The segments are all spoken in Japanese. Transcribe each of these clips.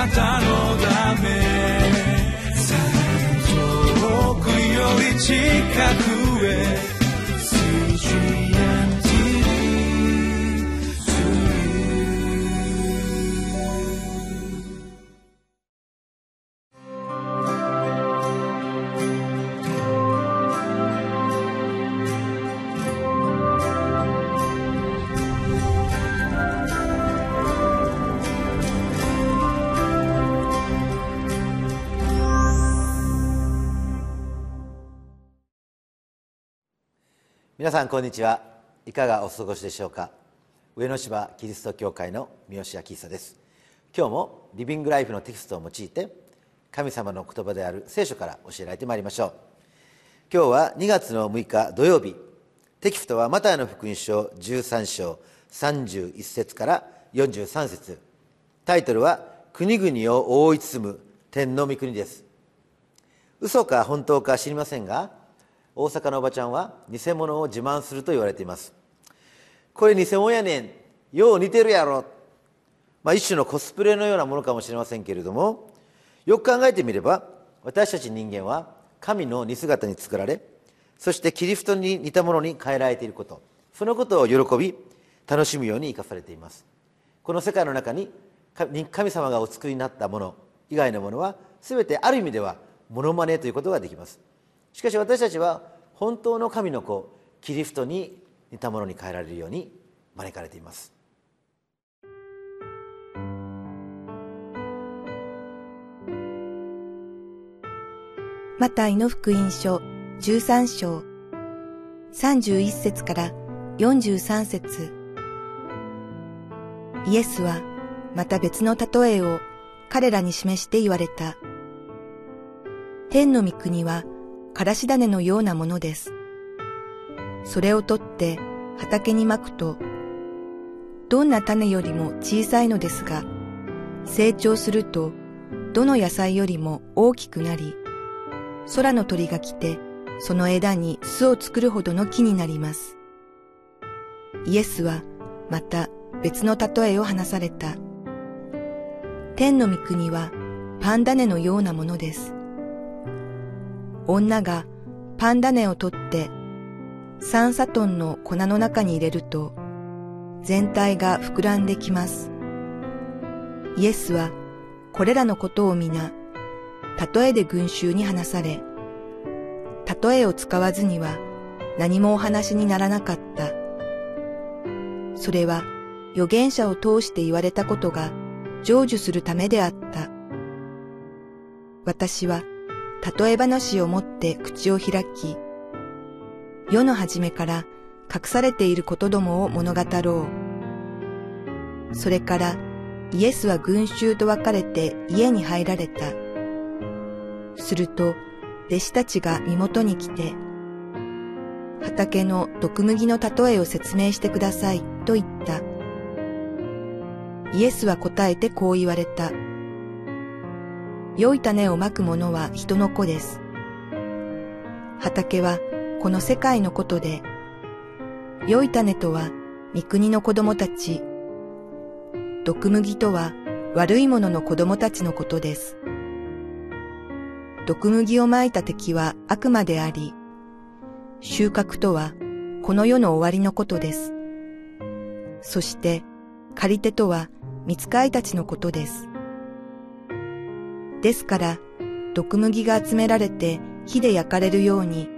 なたのため。遠くより近く。皆さんこんにちは。いかがお過ごしでしょうか。上野芝キリスト教会の三好明久です。今日もリビングライフのテキストを用いて神様の言葉である聖書から教えられてまいりましょう。今日は2月の6日土曜日。テキストはマタイの福音書13章31節から43節。タイトルは国々を覆い包む天の御国です。嘘か本当か知りませんが大阪のおばちゃんは偽物を自慢すると言われています。これ偽物やねん。よう似てるやろ、まあ、一種のコスプレのようなものかもしれませんけれどもよく考えてみれば私たち人間は神の似姿に作られそしてキリストに似たものに変えられていること。そのことを喜び楽しむように生かされています。この世界の中に神様がお作りになったもの以外のものは全てある意味ではモノマネということができます。しかし私たちは本当の神の子キリストに似たものに変えられるように招かれています。マタイの福音書13章。31節から43節。イエスはまた別の例えを彼らに示して言われた。天の御国はからし種のようなものです。それを取って畑にまくと、どんな種よりも小さいのですが、成長すると、どの野菜よりも大きくなり、空の鳥が来て、その枝に巣を作るほどの木になります。イエスはまた別の例えを話された。天の御国はパンダのようなものです。女がパンダネを取って三サトンの粉の中に入れると全体が膨らんできます。イエスはこれらのことを皆例えで群衆に話され例えを使わずには何もお話にならなかった。それは預言者を通して言われたことが成就するためであった。私は例え話を持って口を開き、世の初めから隠されていることどもを物語ろう。それからイエスは群衆と別れて家に入られた。すると弟子たちが身元に来て、畑の毒麦の例えを説明してくださいと言った。イエスは答えてこう言われた。良い種をまく者は人の子です。畑はこの世界のことで、良い種とは三国の子供たち、毒麦とは悪い者の子供たちのことです。毒麦をまいた敵は悪魔であり、収穫とはこの世の終わりのことです。そして借り手とは見つかいたちのことです。ですから、毒麦が集められて火で焼かれるように、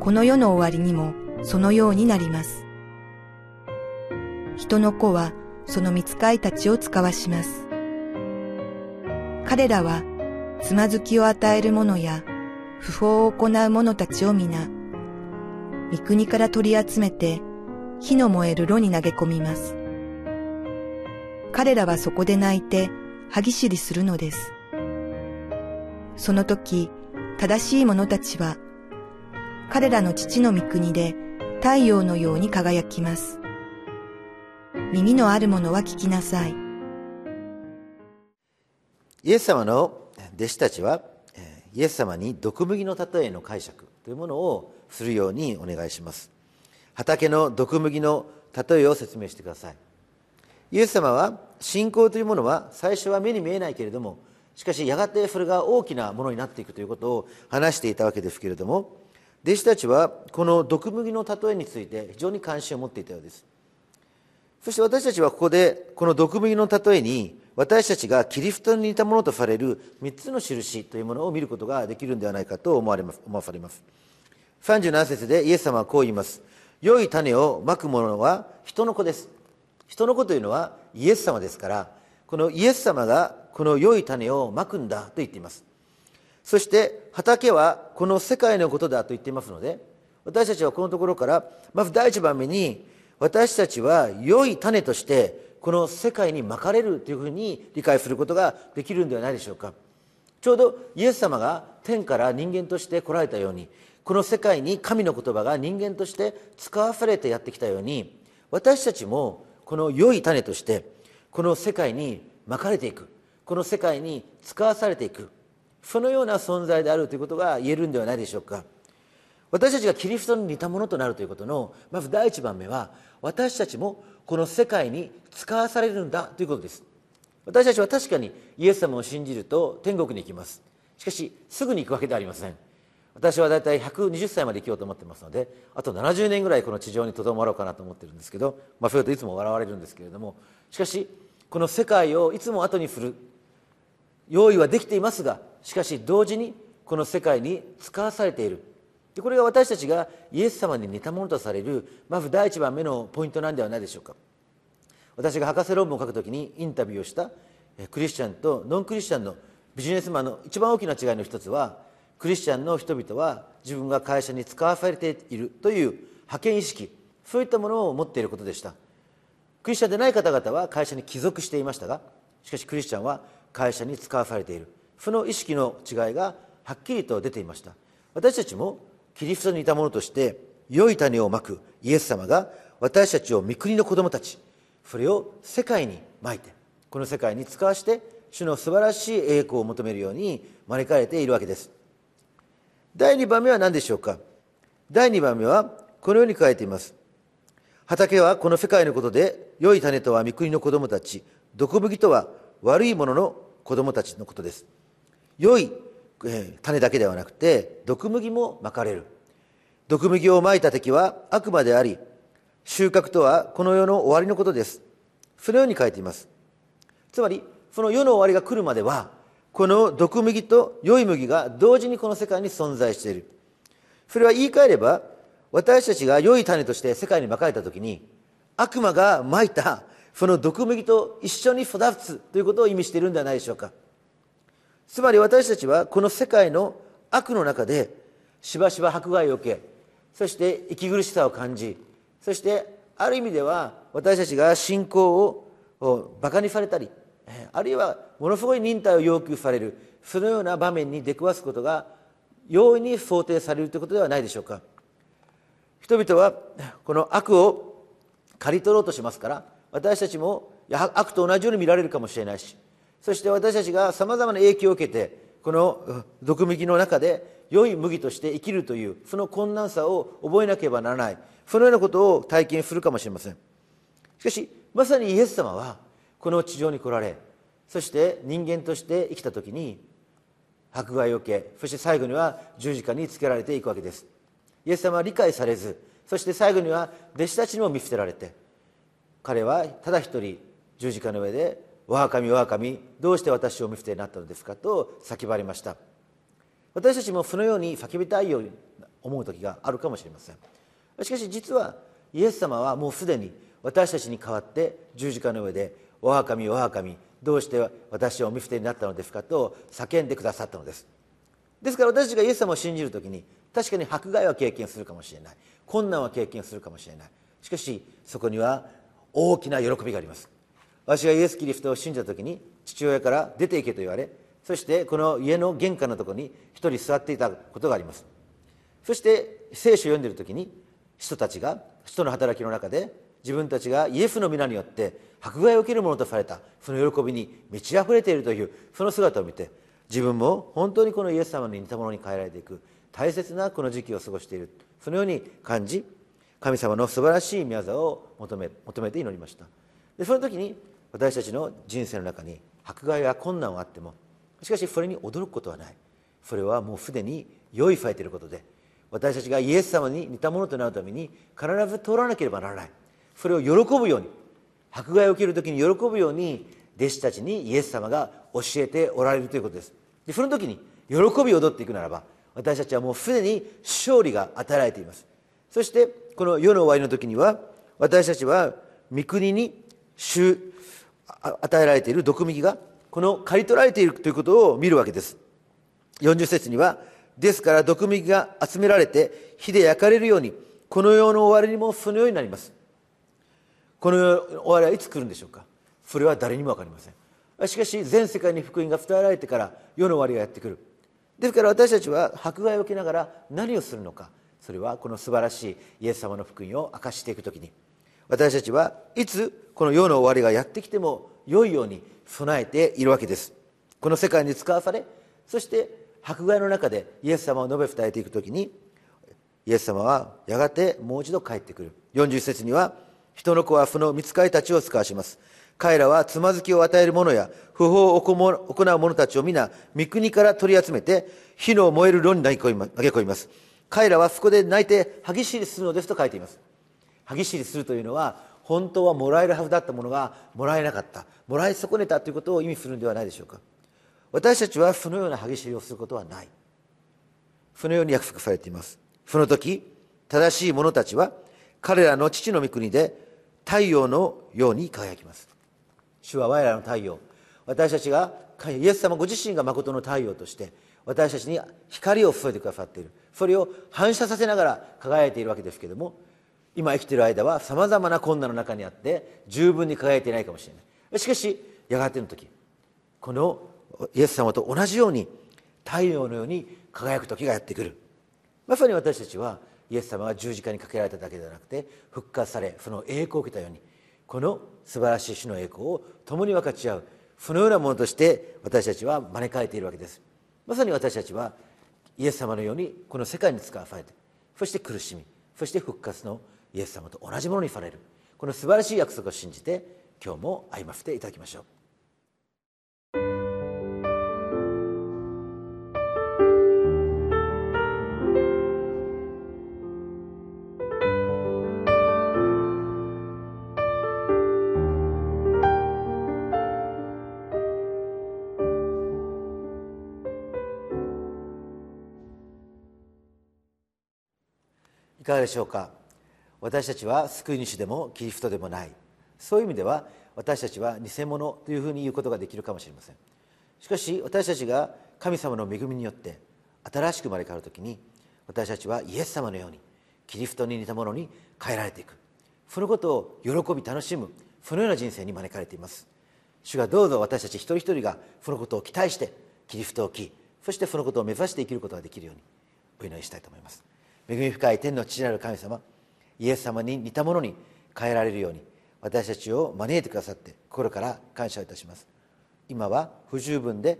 この世の終わりにもそのようになります。人の子はその見つかいたちを使わします。彼らはつまずきを与える者や不法を行う者たちを皆、三国から取り集めて火の燃える炉に投げ込みます。彼らはそこで泣いて歯ぎしりするのです。その時、正しい者たちは、彼らの父の御国で太陽のように輝きます。耳のある者は聞きなさい。イエス様の弟子たちは、イエス様に毒麦の例えの解釈というものをするようにお願いします。畑の毒麦の例えを説明してください。イエス様は信仰というものは最初は目に見えないけれどもしかしやがてそれが大きなものになっていくということを話していたわけですけれども弟子たちはこの毒麦の例えについて非常に関心を持っていたようです。そして私たちはここでこの毒麦の例えに私たちがキリストに似たものとされる3つの印というものを見ることができるんではないかと思われます思わされます。37節でイエス様はこう言います。良い種をまく者は人の子です。人の子というのはイエス様ですからこのイエス様がこの良い種をまくんだと言っています。そして畑はこの世界のことだと言っていますので私たちはこのところからまず第一番目に私たちは良い種としてこの世界にまかれるというふうに理解することができるんではないでしょうか。ちょうどイエス様が天から人間として来られたようにこの世界に神の言葉が人間として使わされてやってきたように私たちもこの良い種としてこの世界にまかれていく。この世界に使わされていく。そのような存在であるということが言えるんではないでしょうか。私たちがキリストに似たものとなるということのまず第一番目は私たちもこの世界に使わされるんだということです。私たちは確かにイエス様を信じると天国に行きます。しかしすぐに行くわけではありません。私は大体120歳まで生きようと思ってますのであと70年ぐらいこの地上にとどまろうかなと思ってるんですけど、まあ、そういうといつも笑われるんですけれども。しかしこの世界をいつも後にする用意はできていますがしかし同時にこの世界に使わされている。でこれが私たちがイエス様に似たものとされるまず第一番目のポイントなんではないでしょうか。私が博士論文を書くときにインタビューをしたクリスチャンとノンクリスチャンのビジネスマンの一番大きな違いの一つはクリスチャンの人々は自分が会社に使わされているという派遣意識そういったものを持っていることでした。クリスチャンでない方々は会社に帰属していましたがしかしクリスチャンは会社に使わされている。その意識の違いがはっきりと出ていました。私たちもキリストに似たものとして良い種をまくイエス様が私たちを御国の子供たちそれを世界にまいてこの世界に使わして主の素晴らしい栄光を求めるように招かれているわけです。第2番目は何でしょうか？第2番目はこのように書いています。畑はこの世界のことで良い種とは御国の子供たち。毒麦とは悪いものの子供たちのことです。良い種だけではなくて毒麦もまかれる。毒麦をまいた敵は悪魔であり収穫とはこの世の終わりのことです。そのように書いています。つまりその世の終わりが来るまではこの毒麦と良い麦が同時にこの世界に存在している。それは言い換えれば私たちが良い種として世界にまかれた時に悪魔がまいたその毒麦と一緒に育つということを意味しているんではないでしょうか。つまり私たちはこの世界の悪の中でしばしば迫害を受けそして息苦しさを感じそしてある意味では私たちが信仰をバカにされたりあるいはものすごい忍耐を要求されるそのような場面に出くわすことが容易に想定されるということではないでしょうか。人々はこの悪を刈り取ろうとしますから私たちも悪と同じように見られるかもしれないしそして私たちがさまざまな影響を受けてこの毒麦の中で良い麦として生きるというその困難さを覚えなければならないそのようなことを体験するかもしれません。しかしまさにイエス様はこの地上に来られそして人間として生きた時に迫害を受けそして最後には十字架につけられていくわけです。イエス様は理解されずそして最後には弟子たちにも見捨てられて彼はただ一人十字架の上で我が神我が神どうして私を見捨てになったのですか？と叫ばれました。私たちもそのように叫びたいように思う時があるかもしれません。しかし実はイエス様はもうすでに私たちに代わって十字架の上で「我が神我が神どうして私をお見捨てになったのですか?」と叫んでくださったのです。ですから私たちがイエス様を信じる時に確かに迫害は経験するかもしれない。困難は経験するかもしれない。しかしそこには大きな喜びがあります。私がイエス・キリストを信じた時に父親から出て行けと言われそしてこの家の玄関のところに一人座っていたことがあります。そして聖書を読んでいる時に人たちが人の働きの中で自分たちがイエスの皆によって迫害を受けるものとされたその喜びに満ち溢れているというその姿を見て自分も本当にこのイエス様に似たものに変えられていく大切なこの時期を過ごしているそのように感じ神様の素晴らしい宮沢を求め求めて祈りました。でその時に私たちの人生の中に迫害や困難はあってもしかしそれに驚くことはない。それはもうすでに用意されていることで私たちがイエス様に似たものとなるために必ず通らなければならない。それを喜ぶように迫害を受ける時に喜ぶように弟子たちにイエス様が教えておられるということです。でその時に喜びを踊っていくならば私たちはもうすでに勝利が与えられています。そしてこの世の終わりの時には私たちは御国に主与えられている毒麦がこの刈り取られているということを見るわけです。40節にはですから毒麦が集められて火で焼かれるようにこの世の終わりにもそのようになります。この終わりはいつ来るんでしょうか？それは誰にも分かりません。しかし全世界に福音が伝えられてから世の終わりがやってくる。ですから私たちは迫害を受けながら何をするのか？それはこの素晴らしいイエス様の福音を明かしていく時に。私たちはいつこの世の終わりがやってきても良いように備えているわけです。この世界に使わされそして迫害の中でイエス様を述べ伝えていく時にイエス様はやがてもう一度帰ってくる。41節には人の子はその見つかりたちを使わします。彼らはつまずきを与える者や不法を行う者たちを皆三国から取り集めて火の燃える炉に投げ込みます。彼らはそこで泣いて歯ぎしりするのですと書いています。歯ぎしりするというのは本当はもらえるはずだったものがもらえなかった。もらい損ねたということを意味するのではないでしょうか。私たちはそのような歯ぎしりをすることはない。そのように約束されています。その時正しい者たちは彼らの父の御国で太陽のように輝きます。主は我らの太陽。私たちがイエス様ご自身が誠の太陽として私たちに光を注いでくださっている。それを反射させながら輝いているわけですけれども今生きている間はさまざまな困難の中にあって十分に輝いていないかもしれない。しかしやがての時このイエス様と同じように太陽のように輝く時がやってくる。まさに私たちはイエス様が十字架にかけられただけではなくて復活されその栄光を受けたようにこの素晴らしい主の栄光を共に分かち合うそのようなものとして私たちは招かれているわけです。まさに私たちはイエス様のようにこの世界に使わされてそして苦しみそして復活のイエス様と同じものにされるこの素晴らしい約束を信じて今日も歩ませていただきましょう。いかがでしょうか？私たちは救い主でもキリストでもない。そういう意味では私たちは偽物というふうに言うことができるかもしれません。しかし私たちが神様の恵みによって新しく生まれ変わる時に私たちはイエス様のようにキリストに似たものに変えられていく。そのことを喜び楽しむそのような人生に招かれています。主がどうぞ私たち一人一人がそのことを期待してキリストを着そしてそのことを目指して生きることができるようにお祈りしたいと思います。恵み深い天の父なる神様イエス様に似たものに変えられるように私たちを招いてくださって心から感謝いたします。今は不十分で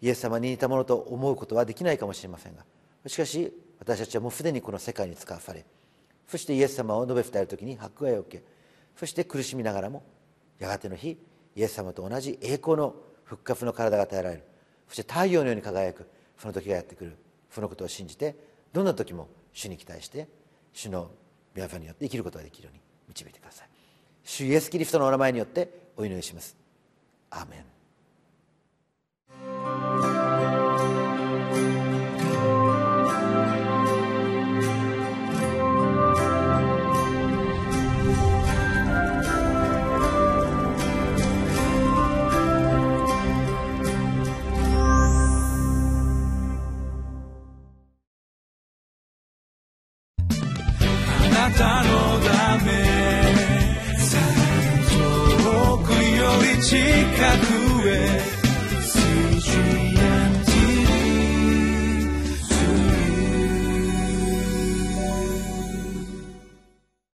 イエス様に似たものと思うことはできないかもしれませんがしかし私たちはもうすでにこの世界に使わされそしてイエス様を述べ伝える時に迫害を受けそして苦しみながらもやがての日イエス様と同じ栄光の復活の体が与えられる。そして太陽のように輝くその時がやってくる。そのことを信じてどんな時も主に期待して主の御業によって生きることができるように導いてください。主イエス・キリストのお名前によってお祈りします。アーメン。